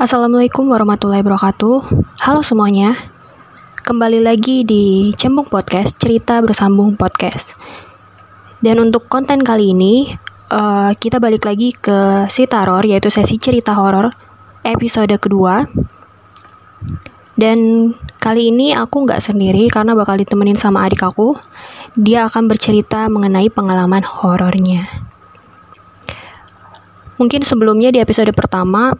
Assalamualaikum warahmatullahi wabarakatuh. Halo semuanya. Kembali lagi di Cembung Podcast, cerita bersambung podcast. Dan untuk konten kali ini, uh, kita balik lagi ke si Taror, yaitu sesi cerita horor episode kedua. Dan kali ini aku nggak sendiri karena bakal ditemenin sama adik aku. Dia akan bercerita mengenai pengalaman horornya. Mungkin sebelumnya di episode pertama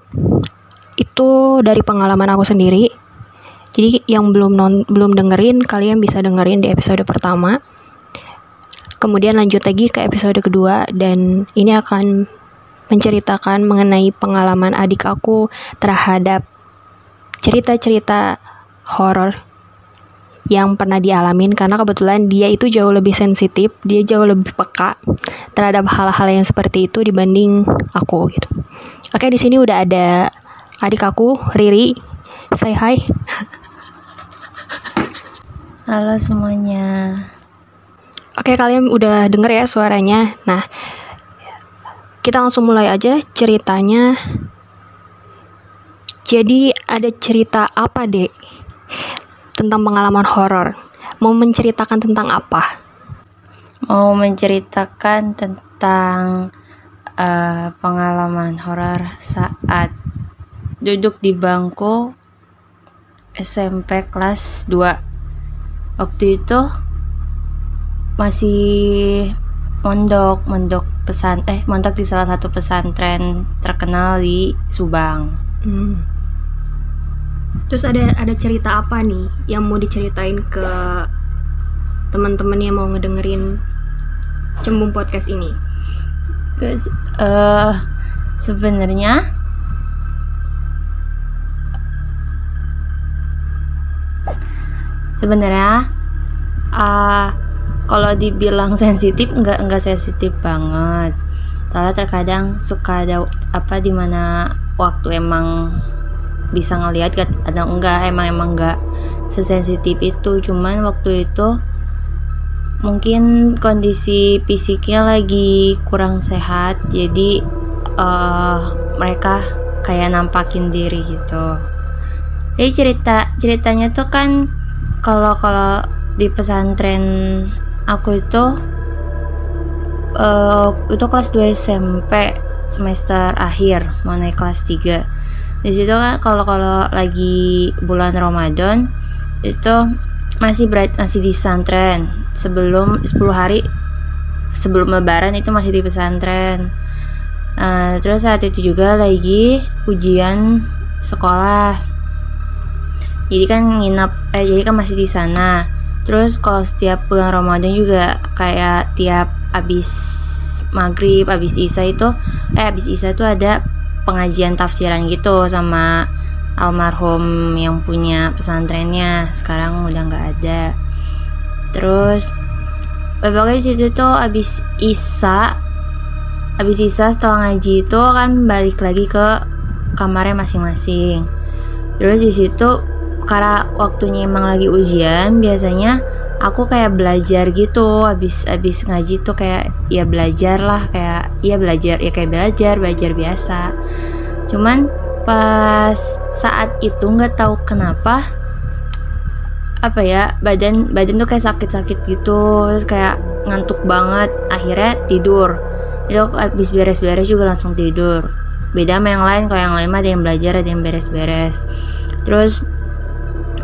itu dari pengalaman aku sendiri. Jadi yang belum non, belum dengerin kalian bisa dengerin di episode pertama. Kemudian lanjut lagi ke episode kedua dan ini akan menceritakan mengenai pengalaman adik aku terhadap cerita-cerita horor yang pernah dialamin karena kebetulan dia itu jauh lebih sensitif, dia jauh lebih peka terhadap hal-hal yang seperti itu dibanding aku gitu. Oke, di sini udah ada adik aku Riri. Say hi. Halo semuanya. Oke, kalian udah denger ya suaranya. Nah, kita langsung mulai aja ceritanya. Jadi ada cerita apa, Dek? Tentang pengalaman horor. Mau menceritakan tentang apa? Mau menceritakan tentang uh, pengalaman horor saat duduk di bangku SMP kelas 2. Waktu itu masih mondok, mondok pesan eh mondok di salah satu pesantren terkenal di Subang. Hmm. Terus ada ada cerita apa nih yang mau diceritain ke teman-teman yang mau ngedengerin cembung podcast ini? Terus uh, sebenarnya sebenarnya uh, kalau dibilang sensitif nggak nggak sensitif banget. Karena terkadang suka ada apa di mana waktu emang bisa ngelihat kadang enggak emang emang enggak sesensitif itu. Cuman waktu itu mungkin kondisi fisiknya lagi kurang sehat jadi uh, mereka kayak nampakin diri gitu. Jadi cerita ceritanya tuh kan kalau kalau di pesantren aku itu uh, itu kelas 2 SMP semester akhir mau naik kelas 3 di situ kan kalau kalau lagi bulan Ramadan itu masih berat masih di pesantren. Sebelum 10 hari sebelum lebaran itu masih di pesantren. Uh, terus saat itu juga lagi ujian sekolah jadi kan nginep eh jadi kan masih di sana. Terus kalau setiap bulan Ramadan juga kayak tiap abis maghrib abis isa itu eh abis isa itu ada pengajian tafsiran gitu sama almarhum yang punya pesantrennya. Sekarang udah nggak ada. Terus pokoknya situ tuh abis isa abis isa setelah ngaji itu kan balik lagi ke kamarnya masing-masing. Terus di situ karena waktunya emang lagi ujian biasanya aku kayak belajar gitu abis abis ngaji tuh kayak ya belajar lah kayak ya belajar ya kayak belajar belajar biasa. Cuman pas saat itu nggak tahu kenapa apa ya badan badan tuh kayak sakit-sakit gitu terus kayak ngantuk banget akhirnya tidur. Itu abis beres-beres juga langsung tidur. Beda sama yang lain kalau yang lain mah ada yang belajar ada yang beres-beres. Terus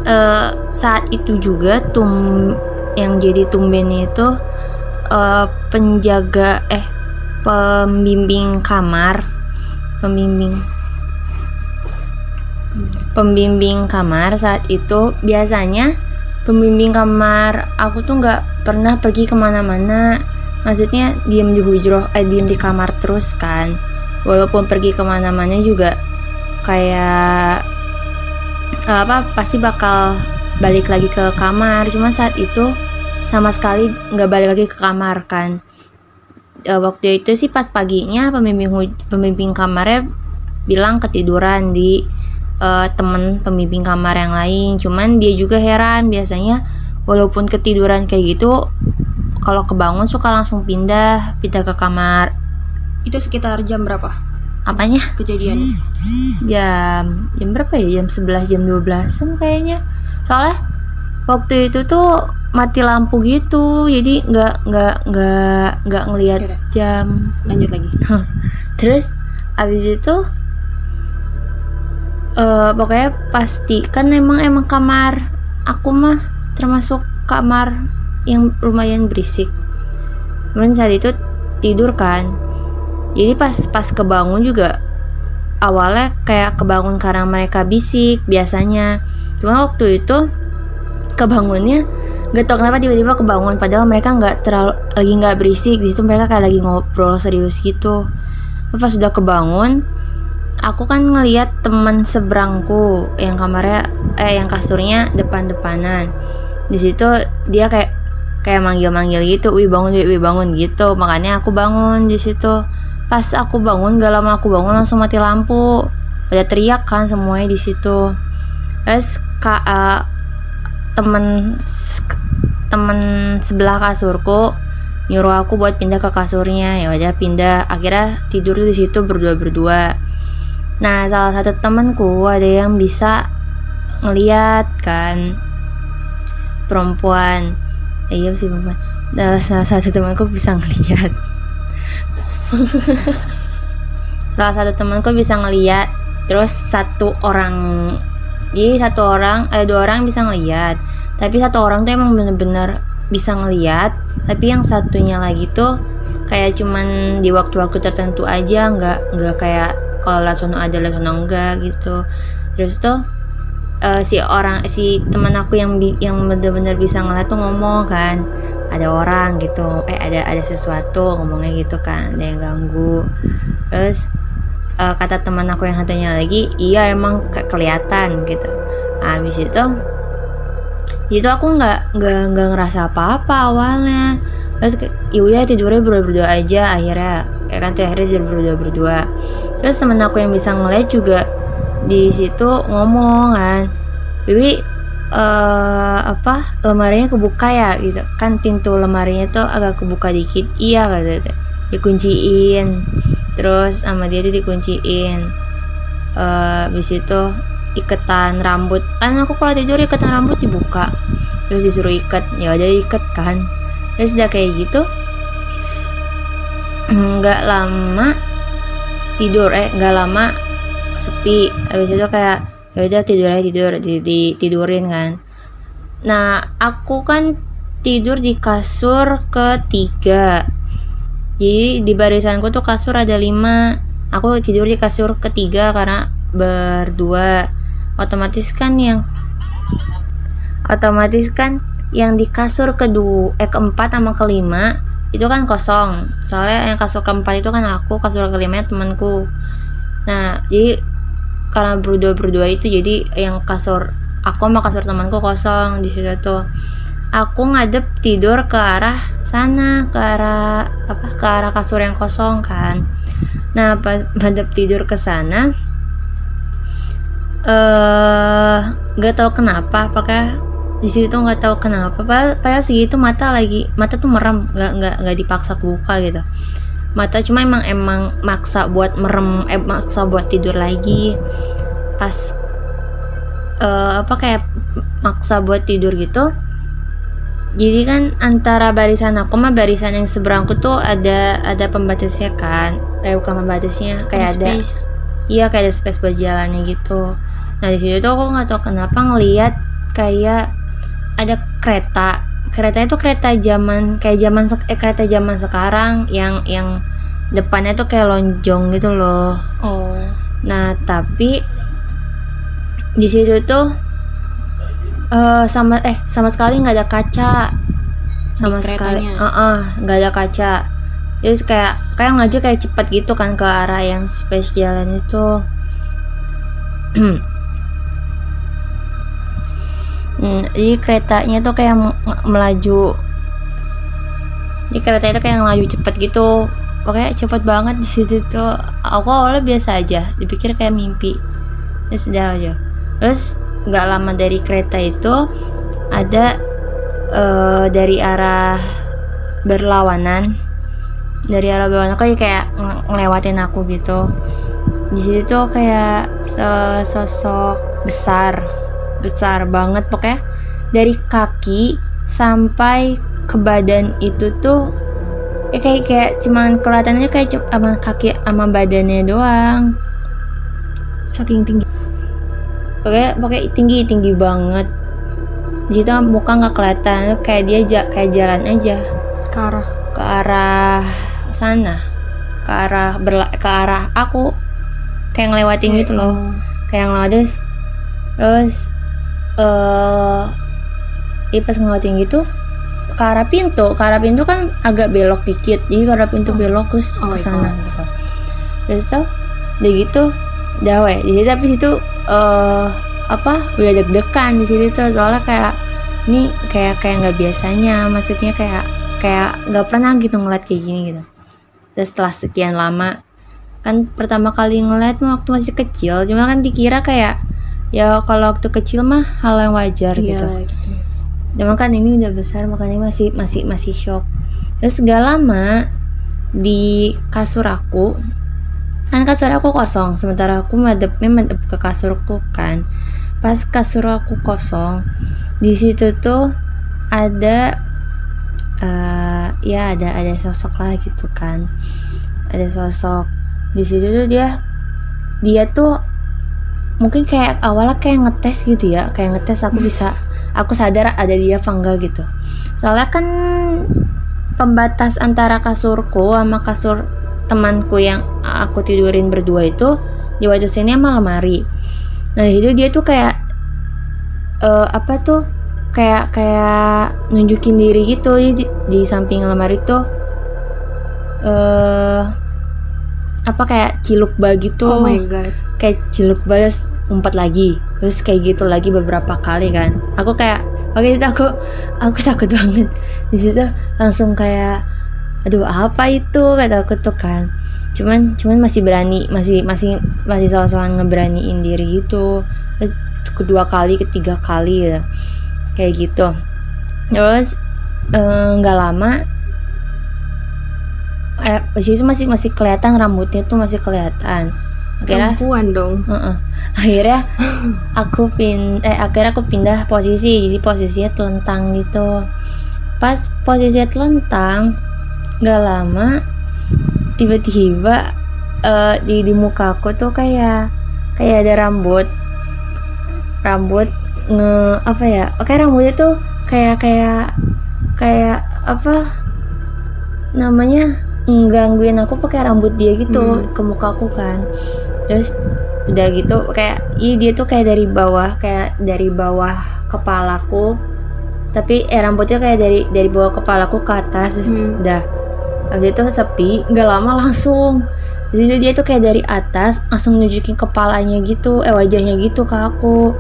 uh, saat itu juga tum yang jadi tumben itu uh, penjaga eh pembimbing kamar pembimbing pembimbing kamar saat itu. Biasanya pembimbing kamar aku tuh nggak pernah pergi ke mana-mana. Maksudnya diem di hujroh eh diem di kamar terus kan. Walaupun pergi ke mana-mana juga kayak apa pasti bakal balik lagi ke kamar. Cuma saat itu sama sekali nggak balik lagi ke kamar kan. Uh, waktu itu sih pas paginya pembimbing pembimbing kamarnya bilang ketiduran di uh, temen pembimbing kamar yang lain. Cuman dia juga heran biasanya walaupun ketiduran kayak gitu kalau kebangun suka langsung pindah pindah ke kamar. Itu sekitar jam berapa apanya? Kejadian. Jam jam berapa ya? Jam 11 jam 12an kayaknya. Soalnya waktu itu tuh mati lampu gitu jadi nggak nggak nggak nggak ngelihat jam. Lanjut lagi. Terus abis itu eh pokoknya pasti kan emang emang kamar aku mah termasuk kamar yang lumayan berisik. Cuman saat itu tidur kan jadi pas pas kebangun juga awalnya kayak kebangun karena mereka bisik biasanya cuma waktu itu kebangunnya gak tau kenapa tiba-tiba kebangun padahal mereka nggak terlalu lagi nggak berisik di situ mereka kayak lagi ngobrol serius gitu pas sudah kebangun aku kan ngelihat teman seberangku yang kamarnya eh yang kasurnya depan-depanan di situ dia kayak kayak manggil-manggil gitu, wih bangun, wih bangun gitu. Makanya aku bangun di situ. Pas aku bangun, gak lama aku bangun langsung mati lampu. Pada teriak kan semuanya di situ. Terus kak eh, temen temen sebelah kasurku nyuruh aku buat pindah ke kasurnya. Ya udah pindah. Akhirnya tidur di situ berdua berdua nah salah satu temanku ada yang bisa ngeliat kan perempuan. Eh, iya sih perempuan. Nah, salah satu temanku bisa ngeliat salah satu temanku bisa ngeliat terus satu orang jadi satu orang eh dua orang bisa ngeliat. Tapi satu orang tuh emang bener-bener bisa ngeliat tapi yang satunya lagi tuh kayak cuman di waktu-waktu tertentu aja nggak nggak kayak kalau sono ada sono enggak gitu. Terus tuh eh, si orang si teman aku yang yang bener-bener bisa ngeliat tuh ngomong kan ada orang gitu eh ada ada sesuatu ngomongnya gitu kan ada yang ganggu. Terus eh, kata teman aku yang satunya lagi iya emang ke- kelihatan gitu. Nah, habis itu itu aku nggak nggak nggak ngerasa apa-apa awalnya. Terus ya tidurnya berdua berdua aja akhirnya kayak kan akhirnya tidur berdua berdua. Terus temen aku yang bisa ngeliat juga di situ ngomong kan Bibi eh apa lemarinya kebuka ya gitu. Kan pintu lemarinya tuh agak kebuka dikit. Iya kata dia. dikunciin. Terus sama dia tuh dikunciin. Eh habis itu iketan rambut. Kan aku kalau tidur iketan rambut dibuka. Terus disuruh ikat. Ya udah ikat kan. Terus udah kayak gitu nggak lama tidur eh nggak lama sepi. Habis itu kayak ya udah tidur aja tidur di, di- tidurin kan. Nah aku kan tidur di kasur ketiga. Jadi di barisanku tuh kasur ada lima. Aku tidur di kasur ketiga karena berdua. Otomatis kan yang otomatis kan yang di kasur kedua eh keempat sama kelima itu kan kosong. Soalnya yang kasur keempat itu kan aku kasur kelimanya temanku. Nah jadi karena berdua berdua itu jadi yang kasur aku sama kasur temanku kosong di situ tuh. Aku ngadep tidur ke arah sana ke arah apa ke arah kasur yang kosong kan. Nah pas ngadep tidur ke sana eh nggak tahu kenapa apakah di situ nggak tahu kenapa padahal, padahal segitu mata lagi mata tuh merem nggak nggak nggak dipaksa buka gitu mata cuma emang emang maksa buat merem eh maksa buat tidur lagi pas eh, apa kayak maksa buat tidur gitu jadi kan antara barisan aku sama barisan yang seberangku tuh ada ada pembatasnya kan kayak bukan pembatasnya kayak ada space Iya kayak ada space buat jalannya gitu. Nah di situ tuh aku nggak tahu kenapa ngelihat kayak ada kereta. Kereta itu kereta zaman kayak zaman eh, kereta zaman sekarang yang yang depannya tuh kayak lonjong gitu loh. oh Nah tapi di situ tuh eh sama eh sama sekali nggak ada kaca sama Di sekali keretanya? Heeh, nggak ada kaca terus kayak kayak ngaju kayak cepet gitu kan ke arah yang space jalan itu jadi keretanya tuh kayak melaju. Jadi kereta itu kayak melaju cepet gitu. Pokoknya cepet banget di situ tuh. Aku awalnya biasa aja dipikir kayak mimpi. Terus udah aja. Terus nggak lama dari kereta itu ada eh, dari arah berlawanan. Dari arah berlawanan kayak kayak ng- ngelewatin aku gitu. Di situ tuh kayak sosok besar besar banget pokoknya dari kaki sampai ke badan itu tuh ya kayak kayak cuman kelihatannya kayak cuma sama kaki sama badannya doang. Saking tinggi. Pokoknya pokoknya tinggi tinggi banget. Di situ muka nggak kelihatan kayak dia kayak jalan aja. Ke arah? Ke arah sana. Ke arah berla ke arah aku. Kayak ngelewatin gitu loh. kayak ngelewatin terus terus eh uh, pas ngelewatin gitu ke arah pintu. Ke arah pintu kan agak belok dikit. Jadi ke arah pintu Oh. belok terus Oh ke sana. Gitu terus tuh udah gitu udah weh. Jadi tapi situ eh apa udah deg-degan di situ tuh. Soalnya kayak ini kayak kayak nggak biasanya. Maksudnya kayak kayak nggak pernah gitu ngeliat kayak gini gitu. Terus setelah sekian lama kan pertama kali ngeliat waktu masih kecil. Cuma kan dikira kayak ya kalau waktu kecil mah hal yang wajar Iya, gitu gitu. Cuma kan ini udah besar makanya masih masih masih shock. Terus gak lama di kasur aku kan kasur aku kosong sementara aku madepnya madep ke kasurku kan pas kasur aku kosong di situ tuh ada eh ya ada ada sosok lah gitu kan ada sosok di situ tuh dia dia tuh mungkin kayak awalnya kayak ngetes gitu ya kayak ngetes aku bisa aku sadar ada dia apa enggak gitu. Soalnya kan pembatas antara kasurku sama kasur temanku yang aku tidurin berdua itu di wajah sini sama lemari. Nah itu dia tuh kayak eh, apa tuh kayak kayak nunjukin diri gitu. Di, di samping lemari tuh eh apa kayak ciluk ba gitu. Oh my god. kayak ciluk balas umpat lagi. Terus kayak gitu lagi beberapa kali kan. Aku kayak oke itu aku aku takut banget. Di situ langsung kayak aduh apa itu? kata aku tuh kan. Cuman cuman masih berani masih masih masih soal-soal ngeberaniin diri gitu. Terus kedua kali ketiga kali gitu kayak gitu. Terus eh, nggak lama eh di situ masih masih kelihatan rambutnya tuh masih kelihatan. Akhirnya Perempuan dong. Heeh. akhirnya aku pin eh akhirnya aku pindah posisi. Jadi posisinya telentang gitu. Pas posisinya telentang nggak lama tiba-tiba eh, di di muka aku tuh kayak kayak ada rambut. Rambut nge apa ya oke rambutnya tuh kayak kayak kayak apa namanya nggangguin aku pakai rambut dia gitu Hmm. ke muka aku kan. Terus udah gitu kayak ih dia tuh kayak dari bawah kayak dari bawah kepalaku. Tapi eh rambutnya kayak dari dari bawah kepalaku ke atas terus Hmm. udah. Habis itu sepi nggak lama langsung. Jadi dia tuh kayak dari atas langsung nunjukin kepalanya gitu eh wajahnya gitu ke aku.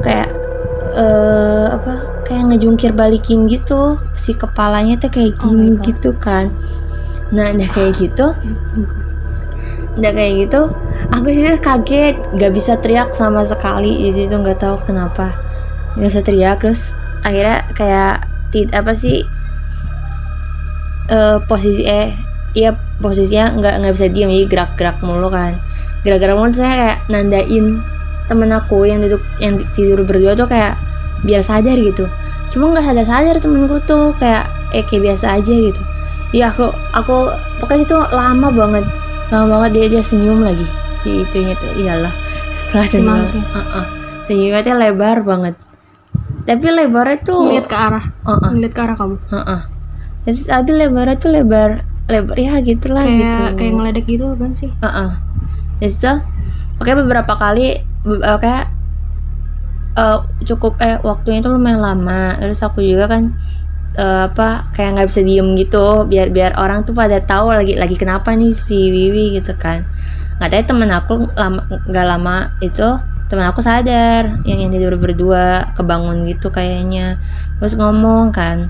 Kayak eh apa kayak ngejungkir balikin gitu. Si kepalanya tuh kayak Oh gini God. gitu kan nah udah kayak gitu. Udah kayak gitu. Aku sih kaget. Nggak bisa teriak sama sekali. Di situ nggak tahu kenapa. Nggak bisa teriak. Terus akhirnya kayak tid apa sih eh posisi eh iya posisinya nggak nggak bisa diam jadi gerak-gerak mulu kan. Gerak-gerak mulu saya kayak nandain temen aku yang duduk yang tidur berdua tuh kayak biar sadar gitu. Cuma nggak sadar-sadar temenku tuh. Kayak eh kayak biasa aja gitu Iya aku aku pokoknya itu lama banget lama banget dia dia senyum lagi si itunya tuh iyalah banget makhluknya. Heeh. senyumnya lebar banget tapi lebarnya tuh Ngeliat ke arah. Heeh, Ngeliat ke arah kamu. heeh. Terus tapi lebarnya tuh lebar lebar ya gitulah Kayak gitu kayak ngeledek gitu kan sih. Heeh. Terus tuh oke beberapa kali be- eh, kayak eh, cukup eh waktunya itu lumayan lama terus aku juga kan eh, apa kayak nggak bisa diem gitu biar biar orang tuh pada tahu lagi lagi kenapa nih si Wiwi gitu kan. Nggak tahu temen aku lama nggak lama itu temen aku sadar yang yang tidur berdua kebangun gitu kayaknya terus ngomong kan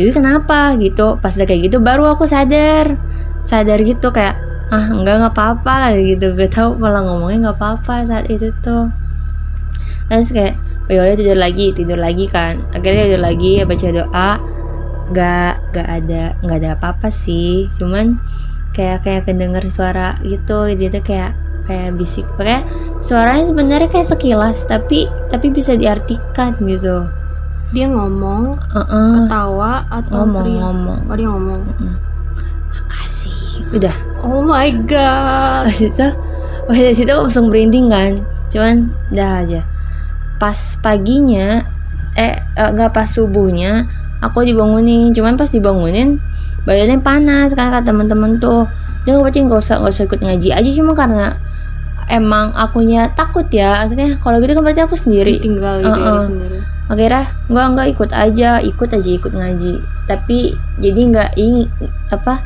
Wiwi kenapa? gitu. Pas udah kayak gitu baru aku sadar sadar gitu kayak ah enggak nggak apa-apa gitu. Gak tahu malah ngomongnya nggak apa-apa saat itu tuh. Terus kayak yaudah tidur lagi tidur lagi kan. Akhirnya tidur lagi ya baca doa. Nggak nggak ada nggak ada apa-apa sih. Cuman kayak kayak kedenger suara gitu gitu kayak kayak bisik. Pakai suaranya sebenarnya kayak sekilas tapi tapi bisa diartikan gitu. Dia ngomong Heeh. ketawa atau ngomong teriak? ngomong. Oh dia ngomong. Mm-mm. makasih. Udah. Oh my god. Itu oh dari situ aku langsung merinding kan. Cuman dah aja pas paginya eh eh, nggak pas subuhnya aku dibangunin. Cuman pas dibangunin badannya panas kan kata teman-teman tuh. Dia nggak nggak usah nggak usah ikut ngaji aja. Cuma karena emang akunya takut ya. Maksudnya kalau gitu kan berarti aku sendiri. Tinggal gitu ya Uh-uh. dia sendiri. Akhirnya nggak nggak ikut aja ikut aja ikut ngaji. Tapi jadi nggak ini apa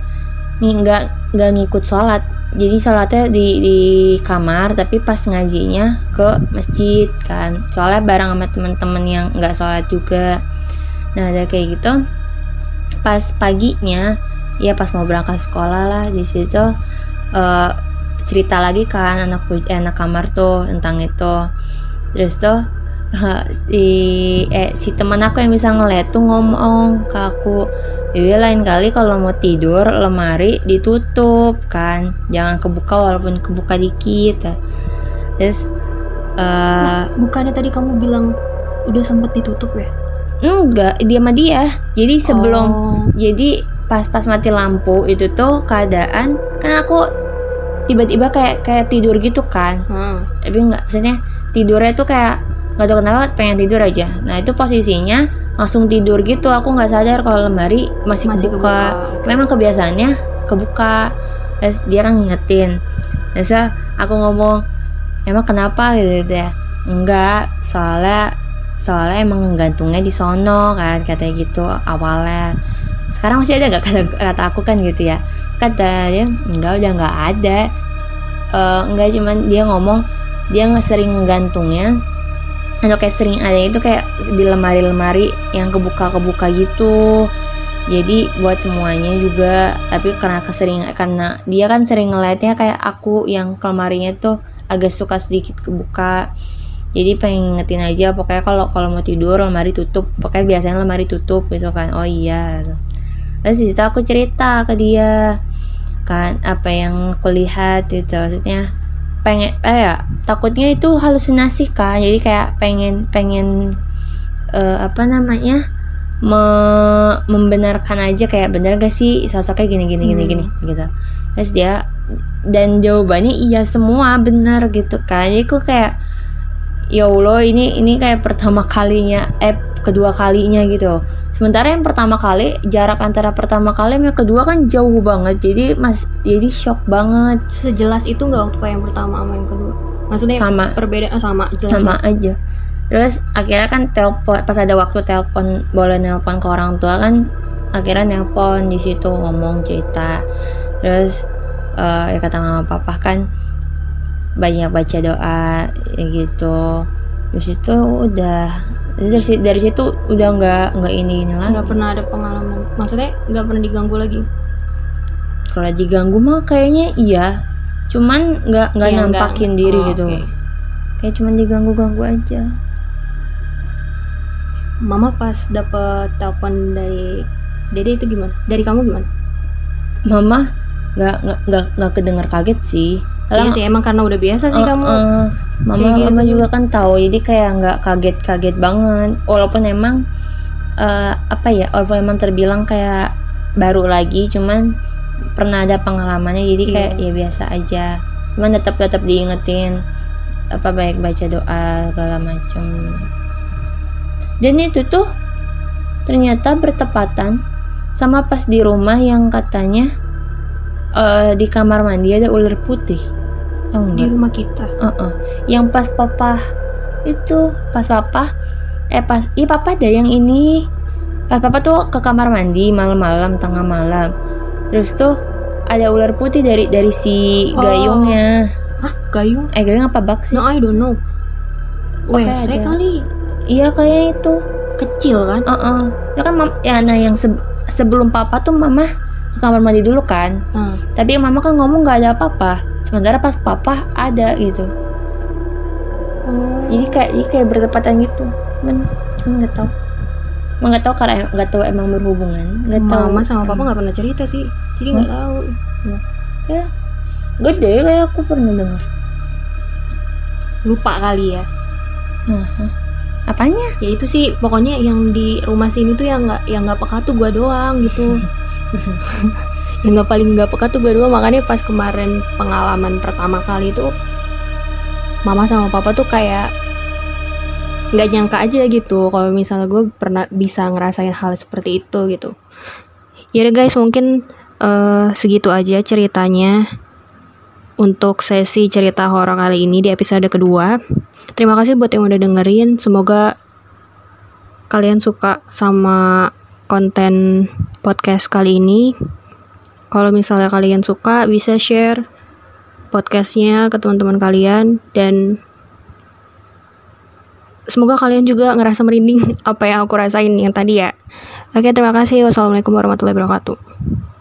nggak nggak ngikut sholat. Jadi sholatnya di di kamar tapi pas ngajinya ke masjid kan. Soalnya bareng sama temen-temen yang nggak sholat juga. Nah ada kayak gitu. Pas paginya ya pas mau berangkat sekolah lah di situ eh, cerita lagi kan anak eh, anak kamar tuh tentang itu. Terus tuh si eh si teman aku yang bisa ngeliat tuh ngomong ke aku Dewi lain kali kalau mau tidur lemari ditutup kan jangan kebuka walaupun kebuka dikit ya. terus eh bukannya tadi kamu bilang udah sempet ditutup ya enggak dia sama dia jadi sebelum Oh. jadi pas-pas mati lampu itu tuh keadaan kan aku tiba-tiba kayak kayak tidur gitu kan Hmm. tapi nggak maksudnya tidurnya tuh kayak nggak tahu kenapa pengen tidur aja. Nah itu posisinya langsung tidur gitu. Aku nggak sadar kalau lemari masih, Masih kebuka. kebuka. memang kebiasaannya kebuka. Terus dia kan ngingetin. Terus aku ngomong emang kenapa? Gitu, gitu ya. Enggak soalnya soalnya emang gantungnya di sono kan katanya gitu awalnya. Sekarang masih ada nggak kata, kata aku kan gitu ya. Kata dia enggak udah nggak ada. Eh, enggak cuman dia ngomong dia nggak sering gantungnya atau kayak sering ada itu kayak di lemari-lemari yang kebuka-kebuka gitu. Jadi buat semuanya juga. Tapi karena kesering karena dia kan sering ngeliatnya kayak aku yang ke lemarinya tuh agak suka sedikit kebuka. Jadi pengen ngingetin aja pokoknya kalau kalau mau tidur lemari tutup. Pokoknya biasanya lemari tutup gitu kan. Oh iya. Terus di situ aku cerita ke dia kan apa yang aku lihat gitu. Maksudnya pengen eh ya takutnya itu halusinasi kan jadi kayak pengen pengen eh, apa namanya me- membenarkan aja kayak bener gak sih sosoknya gini gini gini Hmm. gini gitu. Terus dia dan jawabannya iya semua bener gitu kan jadi aku kayak ya Allah ini ini kayak pertama kalinya eh kedua kalinya gitu sementara yang pertama kali jarak antara pertama kali sama yang kedua kan jauh banget. Jadi mas jadi shock banget. Sejelas itu nggak waktu yang pertama sama yang kedua? Maksudnya sama. perbedaan sama jelas sama aja. Terus akhirnya kan telepon pas ada waktu telepon boleh nelpon ke orang tua kan akhirnya nelpon di situ ngomong cerita. Terus eh, ya kata mama papa kan banyak baca doa ya gitu terus itu udah dari, dari situ udah nggak nggak ini ini lagi. Nggak pernah ada pengalaman. Maksudnya nggak pernah diganggu lagi? Kalau diganggu mah kayaknya iya. Cuman nggak nggak Iya, nampakin nggak. diri Oh, gitu. oke. kayak cuman diganggu ganggu aja. Mama pas dapet telepon dari dede itu gimana? Dari kamu gimana? Mama nggak nggak nggak nggak kedenger kaget sih iya. Lah, sih emang karena udah biasa sih eh, kamu. eh, mama kayak gitu mama juga kan tahu jadi kayak nggak kaget kaget banget. Walaupun emang eh, apa ya walaupun emang terbilang kayak baru lagi cuman pernah ada pengalamannya jadi Iya. kayak ya biasa aja. Cuman tetap tetap diingetin apa baik baca doa segala macem. Dan itu tuh ternyata bertepatan sama pas di rumah yang katanya eh, di kamar mandi ada ular putih tahu di nggak rumah kita Heeh. yang pas papa itu pas papa eh pas iya papa ada yang ini pas papa tuh ke kamar mandi malam-malam tengah malam terus tuh ada ular putih dari dari si Oh. gayungnya Hah, gayung? eh gayung apa bak sih No, I don't know. WC ada. kali iya kayak itu kecil kan? Heeh. ya kan mam ya nah yang se- sebelum papa tuh mama ke kamar mandi dulu kan. Hmm. tapi mama kan ngomong nggak ada apa-apa. Sementara pas papa ada gitu. Oh. jadi kayak jadi kayak bertepatan gitu. Cuman nggak tahu. Emang nggak tahu karena nggak tahu emang berhubungan. Nggak tahu Mama sama papa nggak pernah cerita sih, jadi nggak tahu. gede kayak aku pernah dengar. Lupa kali ya. Aha. apanya? Ya itu sih pokoknya yang di rumah sini tuh yang nggak yang nggak peka tuh gue doang gitu yang nggak paling nggak peka tuh gue doang makanya pas kemarin pengalaman pertama kali itu mama sama papa tuh kayak nggak nyangka aja gitu kalau misalnya gue pernah bisa ngerasain hal seperti itu gitu. Ya guys mungkin eh, segitu aja ceritanya untuk sesi cerita horor kali ini di episode kedua. Terima kasih buat yang udah dengerin semoga kalian suka sama konten podcast kali ini kalau misalnya kalian suka bisa share podcastnya ke teman-teman kalian dan semoga kalian juga ngerasa merinding apa yang aku rasain yang tadi ya. Oke, terima kasih. Wassalamualaikum warahmatullahi wabarakatuh.